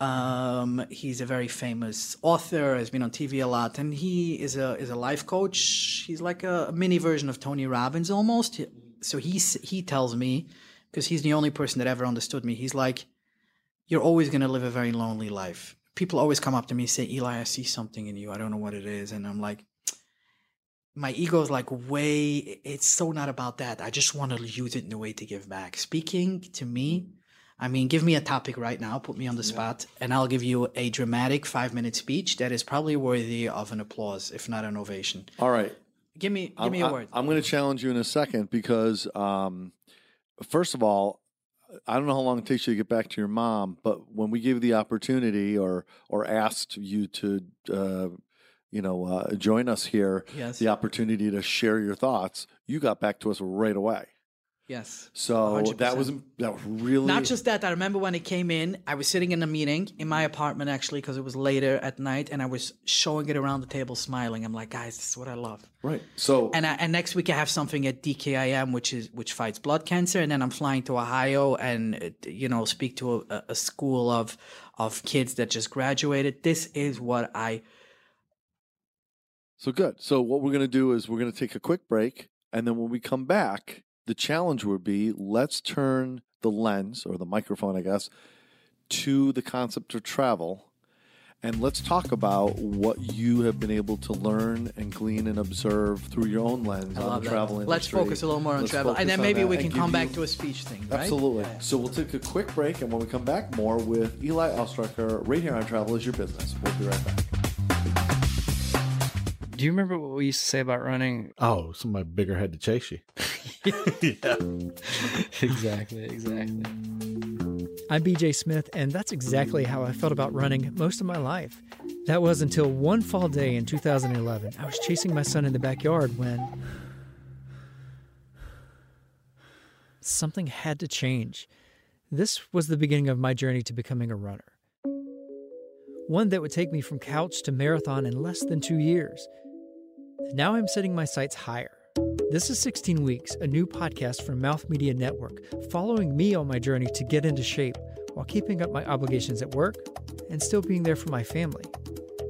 Um, he's a very famous author. Has been on TV a lot, and he is a is a life coach. He's like a, mini version of Tony Robbins almost. So he he tells me because he's the only person that ever understood me. He's like, you're always going to live a very lonely life. People always come up to me and say, Eli, I see something in you. I don't know what it is, and I'm like, my ego is like way it's so not about that i just want to use it in a way to give back speaking to me i mean give me a topic right now put me on the spot and i'll give you a dramatic five minute speech that is probably worthy of an applause if not an ovation All right. give me give I'm, me a I- word I'm going to challenge you in a second because, um, first of all, I don't know how long it takes you to get back to your mom, but when we gave you the opportunity or or asked you to, uh, you know, uh, join us here, yes the opportunity to share your thoughts, you got back to us right away. Yes So that 100%. was that was really Not just that. I remember when it came in, I was sitting in a meeting in my apartment actually because it was later at night, and I was showing it around the table, smiling. I'm like, guys, this is what I love. right. So And I, and next week I have something at DKMS, which is which fights blood cancer, and then I'm flying to Ohio and you know speak to a, a school of of kids that just graduated. This is what I So good. So what we're going to do is we're going to take a quick break, and then when we come back, the challenge would be let's turn the lens or the microphone, I guess, to the concept of travel, and let's talk about what you have been able to learn and glean and observe through your own lens on the that. travel industry. Let's focus a little more on Let's travel, and then maybe we can come back you- to a speech thing. Right? Absolutely. Yeah. So we'll take a quick break, and when we come back, more with Eli Ostreicher right here on Travel is Your Business. We'll be right back. Do you remember what we used to say about running? Oh, somebody bigger had to chase you. Yeah. exactly, exactly. I'm BJ Smith, and that's exactly how I felt about running most of my life. That was until one fall day in 2011. I was chasing my son in the backyard when something had to change. This was the beginning of my journey to becoming a runner. One that would take me from couch to marathon in less than two years. Now I'm setting my sights higher. This is 16 Weeks, a new podcast from Mouth Media Network, following me on my journey to get into shape while keeping up my obligations at work and still being there for my family.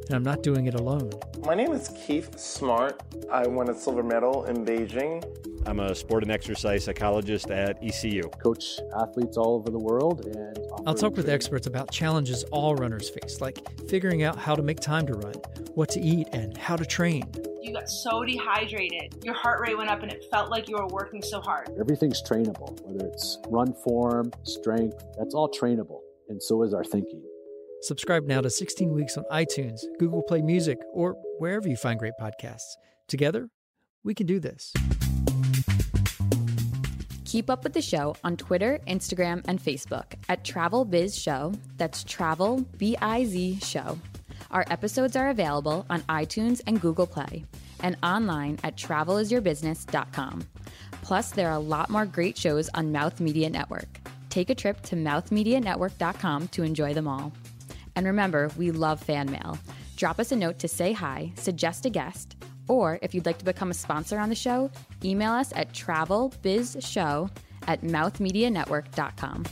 And I'm not doing it alone. My name is Keith Smart. I won a silver medal in Beijing. I'm a sport and exercise psychologist at ECU. coach athletes all over the world and I'll talk with experts about challenges all runners face, like figuring out how to make time to run, what to eat, and how to train. You got so dehydrated. Your heart rate went up and it felt like you were working so hard. everything's trainable whether it's run form strength that's all trainable and so is our thinking Subscribe now to 16 Weeks on iTunes, Google Play Music, or wherever you find great podcasts. Together, we can do this. Keep up with the show on Twitter, Instagram, and Facebook at Travel Biz Show. That's Travel B I Z Show. Our episodes are available on iTunes and Google Play and online at travelisyourbusiness.com. Plus, there are a lot more great shows on Mouth Media Network. Take a trip to mouthmedianetwork.com to enjoy them all. And remember, we love fan mail. Drop us a note to say hi, suggest a guest, or if you'd like to become a sponsor on the show, email us at travelbizshow at mouthmedianetwork.com.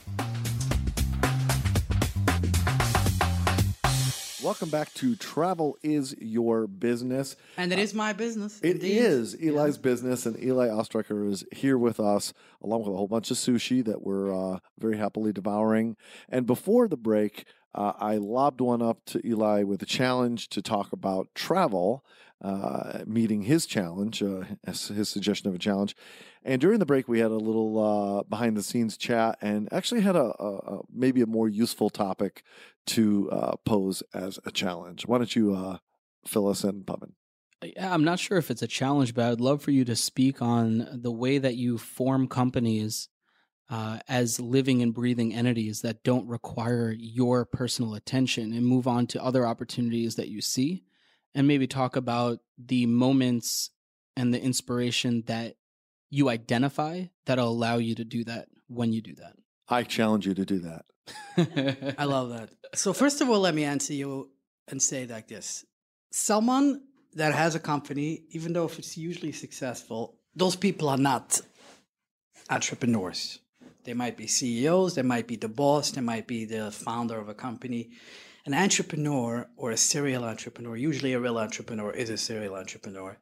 Welcome back to Travel is Your Business. And it is my business. It indeed. is Eli's business, and Eli Ostreicher is here with us, along with a whole bunch of sushi that we're uh, very happily devouring. And before the break, uh, I lobbed one up to Eli with a challenge to talk about travel, uh, meeting his challenge, uh, his suggestion of a challenge. And during the break, we had a little uh, behind the scenes chat, and actually had a, a, a maybe a more useful topic to uh, pose as a challenge. Why don't you uh, fill us in, Pavan? I'm not sure if it's a challenge, but I'd love for you to speak on the way that you form companies uh, as living and breathing entities that don't require your personal attention and move on to other opportunities that you see and maybe talk about the moments and the inspiration that you identify that'll allow you to do that when you do that. I challenge you to do that. I love that. So first of all, let me answer you and say like this: someone that has a company, even though if it's usually successful, those people are not entrepreneurs. They might be CEOs, they might be the boss, they might be the founder of a company. An entrepreneur or a serial entrepreneur, usually a real entrepreneur is a serial entrepreneur,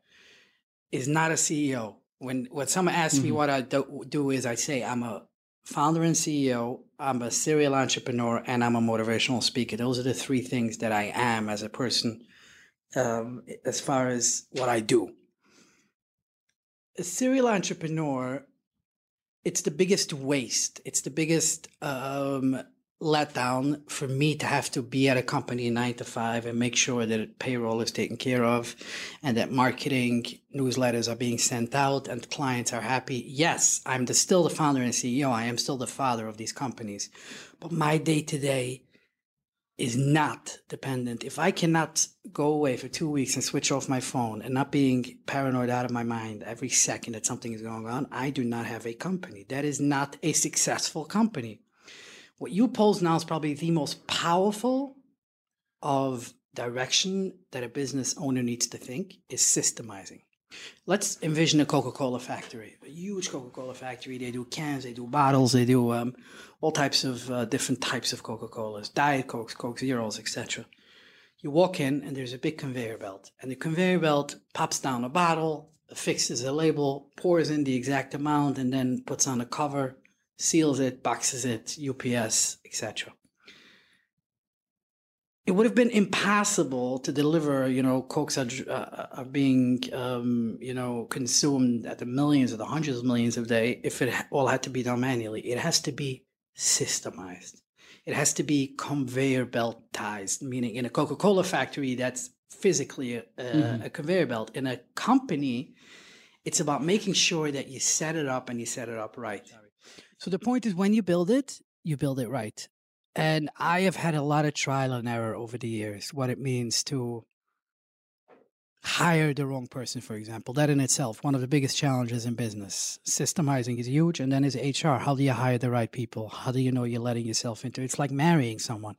is not a CEO. When when someone asks mm-hmm. me what I do, do is I say I'm a founder and CEO, I'm a serial entrepreneur, and I'm a motivational speaker. Those are the three things that I am as a person um, as far as what I do. A serial entrepreneur, it's the biggest waste. It's the biggest um, letdown for me to have to be at a company nine to five and make sure that payroll is taken care of and that marketing newsletters are being sent out and clients are happy. Yes, I'm the, still the founder and CEO. I am still the father of these companies. But my day to day is not dependent. If I cannot go away for two weeks and switch off my phone and not being paranoid out of my mind every second that something is going on, I do not have a company. That is not a successful company. What you pose now is probably the most powerful of direction that a business owner needs to think is systemizing. Let's envision a Coca-Cola factory, a huge Coca-Cola factory. They do cans, they do bottles, they do um, all types of uh, different types of Coca-Colas, Diet Cokes, Coke Zeros, etc. You walk in and there's a big conveyor belt, and the conveyor belt pops down a bottle, fixes a label, pours in the exact amount, and then puts on a cover, seals it, boxes it, UPS, etc it would have been impossible to deliver, you know, cokes are, uh, are being, um, you know, consumed at the millions or the hundreds of millions of day if it all had to be done manually. It has to be systemized. It has to be conveyor beltized, meaning in a Coca-Cola factory, that's physically a, a, mm-hmm. a conveyor belt. In a company, it's about making sure that you set it up and you set it up right. So the point is when you build it, you build it right. And I have had a lot of trial and error over the years, what it means to hire the wrong person, for example. That in itself, one of the biggest challenges in business. Systemizing is huge, and then is HR. How do you hire the right people? How do you know you're letting yourself into It's like marrying someone.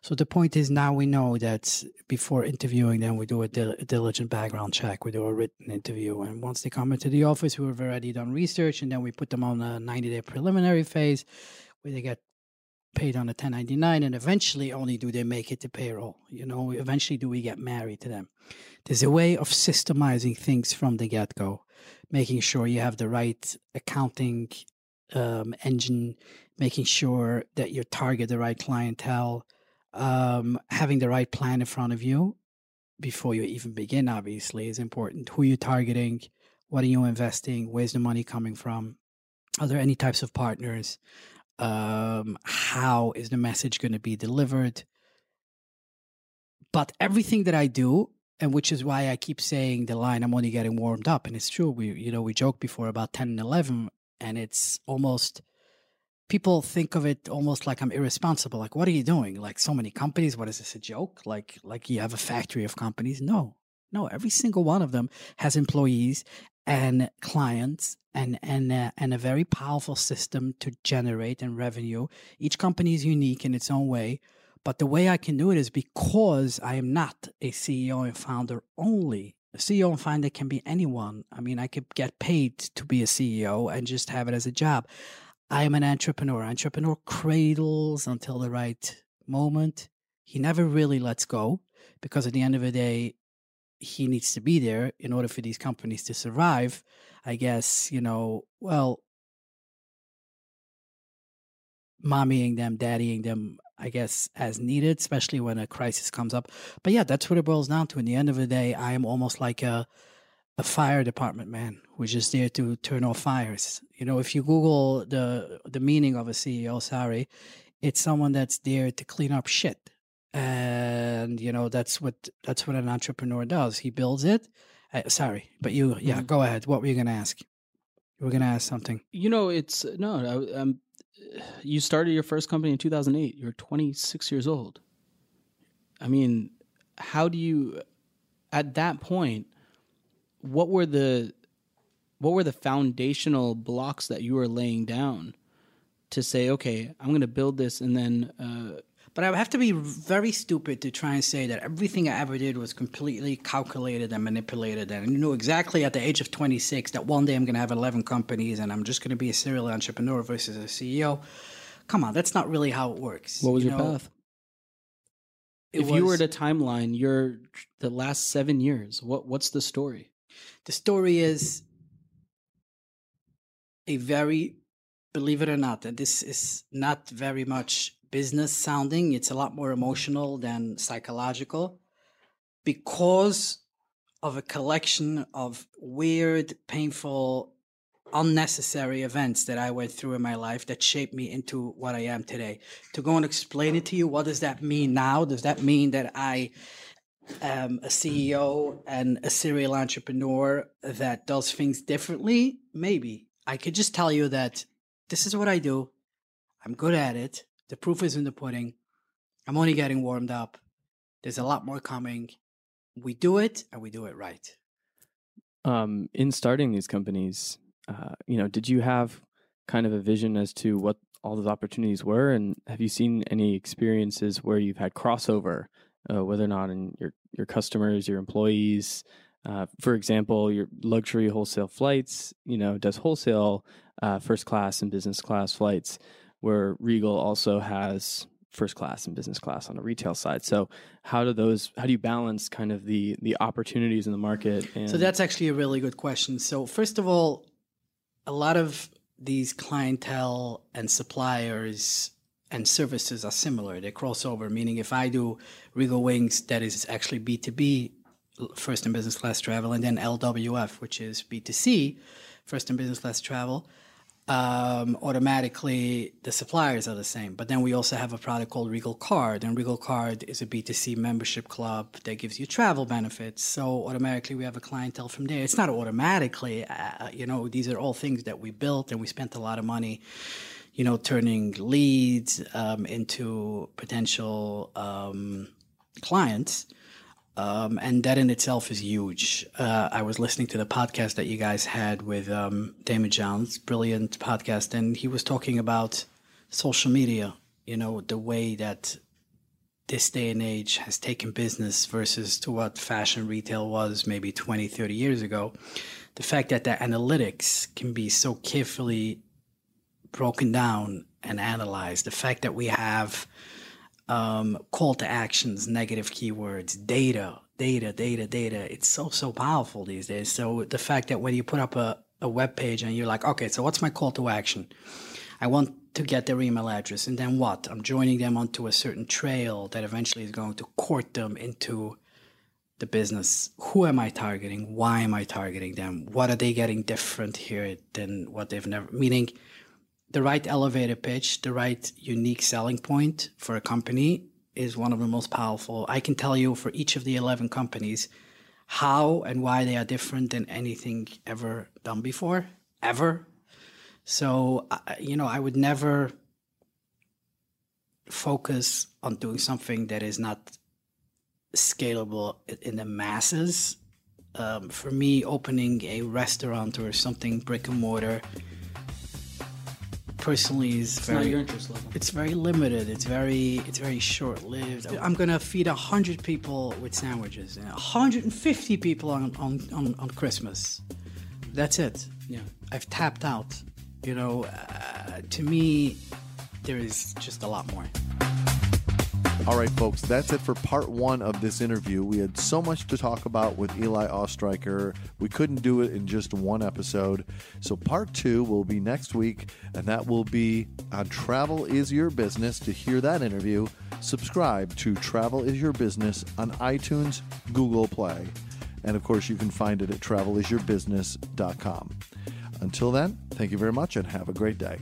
So the point is now we know that before interviewing them, we do a, dil- a diligent background check, we do a written interview. And once they come into the office, we've already done research, and then we put them on a 90 day preliminary phase where they get paid on a 1099 and eventually only do they make it to payroll you know eventually do we get married to them there's a way of systemizing things from the get-go making sure you have the right accounting um, engine making sure that you target the right clientele um, having the right plan in front of you before you even begin obviously is important. Who are you're targeting? What are you investing? Where's the money coming from? Are there any types of partners? Um, how is the message going to be delivered? But everything that i do and which is why i keep saying the line i'm only getting warmed up. And it's true we you know we joked before about 10 and 11 and it's almost people think of it almost like i'm irresponsible like what are you doing? Like so many companies? What is this a joke? Like like you have a factory of companies? No no every single one of them has employees and clients and and uh, and a very powerful system to generate and revenue. Each company is unique in its own way, but the way I can do it is because I am not a CEO and founder only. A CEO and founder can be anyone. I mean, I could get paid to be a CEO and just have it as a job. I am an entrepreneur. Entrepreneur cradles until the right moment. He never really lets go because at the end of the day, he needs to be there in order for these companies to survive. I guess, you know, well, mommying them, daddying them, I guess, as needed, especially when a crisis comes up. But yeah, that's what it boils down to. In the end of the day, I am almost like a a fire department man who's just there to turn off fires. You know, if you Google the the meaning of a CEO, sorry, it's someone that's there to clean up shit and you know that's what that's what an entrepreneur does he builds it uh, sorry but you yeah mm-hmm. go ahead what were you going to ask You were gonna ask something. You know, it's no. I, um, you started your first company in 2008. You're 26 years old. I mean, how do you, at that point, what were the, what were the foundational blocks that you were laying down to say, okay, I'm going to build this, and then. Uh, but I would have to be very stupid to try and say that everything I ever did was completely calculated and manipulated. And you know exactly at the age of 26 that one day I'm going to have 11 companies and I'm just going to be a serial entrepreneur versus a CEO. Come on, that's not really how it works. What was you your know? path? If you were to timeline your the last seven years, what what's the story? The story is a very, believe it or not, and this is not very much business sounding. It's a lot more emotional than psychological because of a collection of weird, painful, unnecessary events that I went through in my life that shaped me into what I am today. To go and explain it to you, what does that mean now? Does that mean that I am a CEO and a serial entrepreneur that does things differently? Maybe. I could just tell you that this is what I do. I'm good at it. The proof is in the pudding. I'm only getting warmed up. There's a lot more coming. We do it and we do it right. Um, in starting these companies, uh, you know, did you have kind of a vision as to what all those opportunities were, and have you seen any experiences where you've had crossover, uh, whether or not in your your customers, your employees? Uh, for example, your luxury wholesale flights, you know, does wholesale uh, first class and business class flights, where Regal also has first class and business class on the retail side. So how do those how do you balance kind of the the opportunities in the market? And So that's actually a really good question. So first of all, a lot of these clientele and suppliers and services are similar. They cross over, meaning if I do Regal Wings, that is actually B2B, first and business class travel, and then LWF, which is B2C, first and business class travel, um, automatically the suppliers are the same. But then we also have a product called Regal Card, and Regal Card is a B2C membership club that gives you travel benefits. So automatically we have a clientele from there. It's not automatically, uh, you know, these are all things that we built and we spent a lot of money, you know, turning leads um, into potential um, clients. Um, and that in itself is huge. Uh, I was listening to the podcast that you guys had with um, Daymond Johns, brilliant podcast, and he was talking about social media. You know, the way that this day and age has taken business versus to what fashion retail was maybe 20, 30 years ago. The fact that the analytics can be so carefully broken down and analyzed. The fact that we have um, call to actions, negative keywords, data, data, data, data. It's so, so powerful these days. So the fact that when you put up a, a web page and you're like, okay, so what's my call to action? I want to get their email address. And then what? I'm joining them onto a certain trail that eventually is going to court them into the business. Who am I targeting? Why am I targeting them? What are they getting different here than what they've never, meaning, the right elevator pitch, the right unique selling point for a company is one of the most powerful. I can tell you for each of the 11 companies how and why they are different than anything ever done before, ever. So, you know, I would never focus on doing something that is not scalable in the masses. Um, for me, opening a restaurant or something brick and mortar personally is It's very not your interest level. it's very limited. It's very it's very short lived i'm gonna feed 100 people with sandwiches and 150 people on, on, on, on christmas. That's it. Yeah. i've tapped out. You know uh, to me there is just a lot more All right, folks, that's it for part one of this interview. We had so much to talk about with Eli Ostreicher. We couldn't do it in just one episode. So, part two will be next week, and that will be on Travel is Your Business. To hear that interview, subscribe to Travel is Your Business on iTunes, Google Play. And of course, you can find it at travelisyourbusiness.com. Until then, thank you very much and have a great day.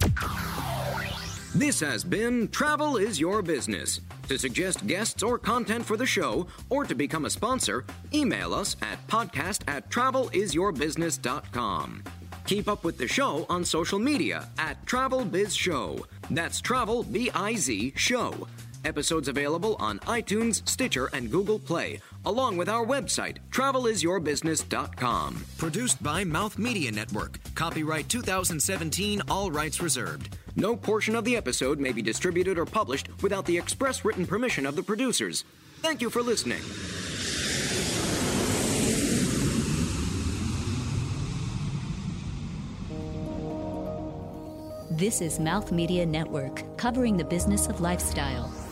This has been Travel is Your Business. To suggest guests or content for the show, or to become a sponsor, email us at podcast at travelisyourbusiness.com. Keep up with the show on social media at Travel Biz Show. That's Travel B I Z Show. Episodes available on iTunes, Stitcher, and Google Play, along with our website, travelisyourbusiness.com. Produced by Mouth Media Network. Copyright 2017, all rights reserved. No portion of the episode may be distributed or published without the express written permission of the producers. Thank you for listening. This is Mouth Media Network, covering the business of lifestyle.